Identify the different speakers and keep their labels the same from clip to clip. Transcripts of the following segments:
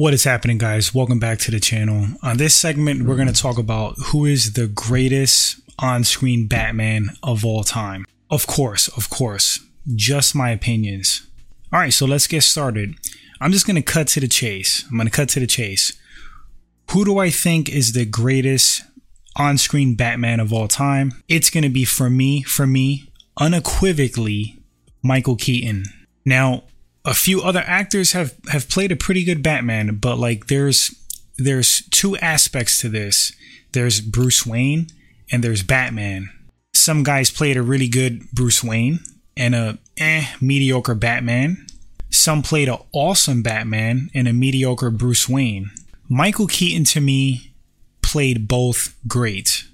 Speaker 1: What is happening, guys? Welcome back to the channel. On this segment, we're going to talk about who is the greatest on screen Batman of all time. Of course, of course, just my opinions. All right, so let's get started. I'm just going to cut to the chase. I'm going to cut to the chase. Who do I think is the greatest on screen Batman of all time? It's going to be for me, for me, unequivocally, Michael Keaton. Now, a few other actors have have played a pretty good Batman, but like there's there's two aspects to this. There's Bruce Wayne and there's Batman. Some guys played a really good Bruce Wayne and a eh mediocre Batman. Some played an awesome Batman and a mediocre Bruce Wayne. Michael Keaton to me played both great.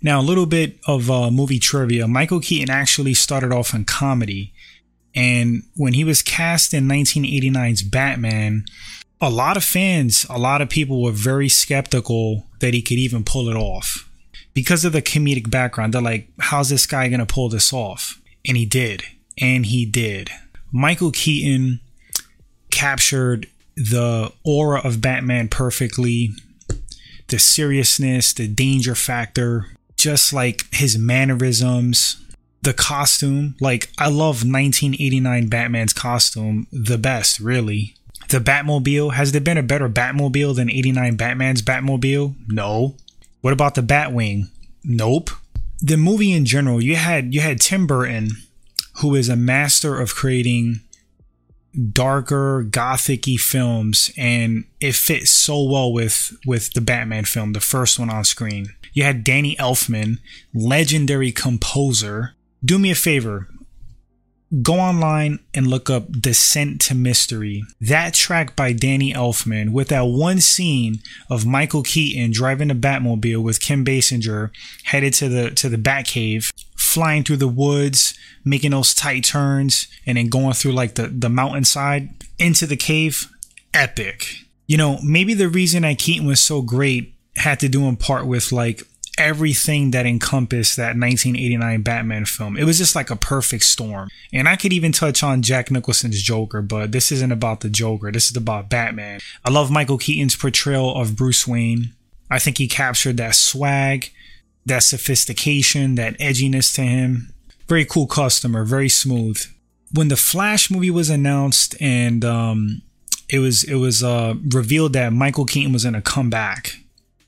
Speaker 1: Now, a little bit of uh, movie trivia. Michael Keaton actually started off in comedy and when he was cast in 1989's Batman, a lot of fans, a lot of people were very skeptical that he could even pull it off because of the comedic background. They're like, how's this guy going to pull this off? And he did. And he did. Michael Keaton captured the aura of Batman perfectly, the seriousness, the danger factor, just like his mannerisms, the costume, like I love 1989 Batman's costume the best, really. The Batmobile, has there been a better Batmobile than 89 Batman's Batmobile? No. What about the Batwing? Nope. The movie in general, you had you had Tim Burton, who is a master of creating darker gothicy films and it fits so well with with the Batman film, the first one on screen. You had Danny Elfman, legendary composer, do me a favor go online and look up Descent to Mystery. That track by Danny Elfman with that one scene of Michael Keaton driving a Batmobile with Kim Basinger headed to the to the Batcave, flying through the woods, making those tight turns, and then going through like the, the mountainside into the cave. Epic. You know, maybe the reason that Keaton was so great had to do in part with like everything that encompassed that 1989 Batman film. It was just like a perfect storm. And I could even touch on Jack Nicholson's Joker, but this isn't about the Joker. This is about Batman. I love Michael Keaton's portrayal of Bruce Wayne. I think he captured that swag, that sophistication, that edginess to him. Very cool customer, very smooth. When the Flash movie was announced and um, it was it was uh, revealed that Michael Keaton was going to come back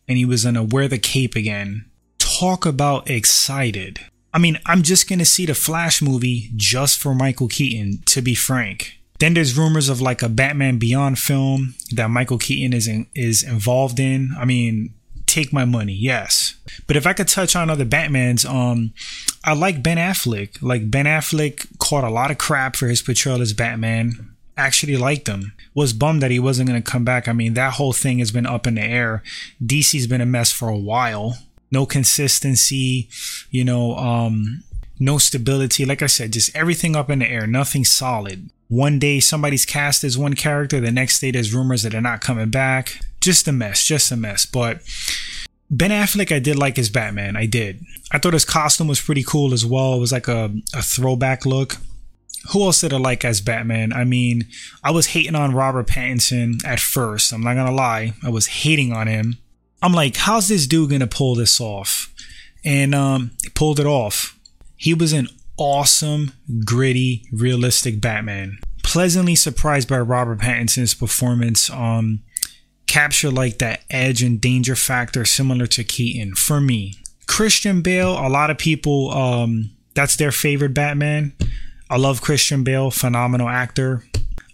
Speaker 1: and he was gonna wear the cape again. Talk about excited. I mean, I'm just gonna see the Flash movie just for Michael Keaton, to be frank. Then there's rumors of like a Batman Beyond film that Michael Keaton is in, is involved in. I mean, take my money, yes. But if I could touch on other Batmans, um, I like Ben Affleck. Like Ben Affleck caught a lot of crap for his portrayal as Batman actually liked him. Was bummed that he wasn't going to come back. I mean, that whole thing has been up in the air. DC's been a mess for a while. No consistency, you know, um, no stability. Like I said, just everything up in the air, nothing solid. One day somebody's cast as one character, the next day there's rumors that they're not coming back. Just a mess, just a mess. But Ben Affleck, I did like his Batman. I did. I thought his costume was pretty cool as well. It was like a, a throwback look who else did I like as Batman? I mean, I was hating on Robert Pattinson at first. I'm not gonna lie, I was hating on him. I'm like, how's this dude gonna pull this off? And um, he pulled it off. He was an awesome, gritty, realistic Batman. Pleasantly surprised by Robert Pattinson's performance. Um, capture like that edge and danger factor similar to Keaton for me. Christian Bale, a lot of people, um, that's their favorite Batman. I love Christian Bale, phenomenal actor.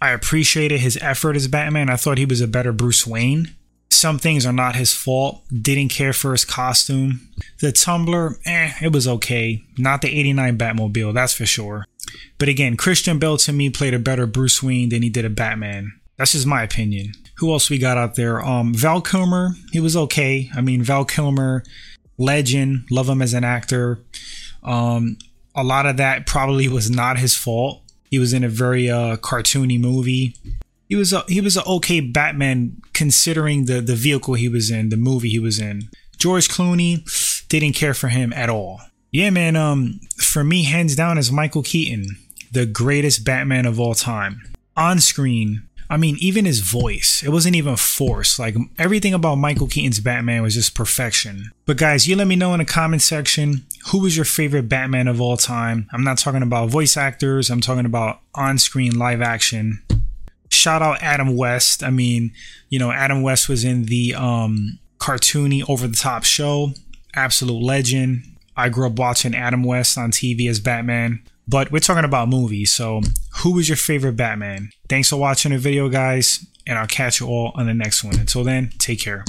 Speaker 1: I appreciated his effort as Batman. I thought he was a better Bruce Wayne. Some things are not his fault. Didn't care for his costume. The Tumbler, eh, it was okay. Not the 89 Batmobile, that's for sure. But again, Christian Bale to me played a better Bruce Wayne than he did a Batman. That's just my opinion. Who else we got out there? Um, Val Kilmer, he was okay. I mean, Val Kilmer, legend, love him as an actor. Um, a lot of that probably was not his fault. He was in a very uh, cartoony movie. He was a he was an okay Batman considering the the vehicle he was in, the movie he was in. George Clooney didn't care for him at all. Yeah, man. Um, for me, hands down, is Michael Keaton, the greatest Batman of all time. On screen, I mean, even his voice, it wasn't even forced. Like everything about Michael Keaton's Batman was just perfection. But guys, you let me know in the comment section who was your favorite Batman of all time. I'm not talking about voice actors, I'm talking about on screen live action. Shout out Adam West. I mean, you know, Adam West was in the um, cartoony over the top show. Absolute legend. I grew up watching Adam West on TV as Batman. But we're talking about movies, so who was your favorite Batman? Thanks for watching the video, guys, and I'll catch you all on the next one. Until then, take care.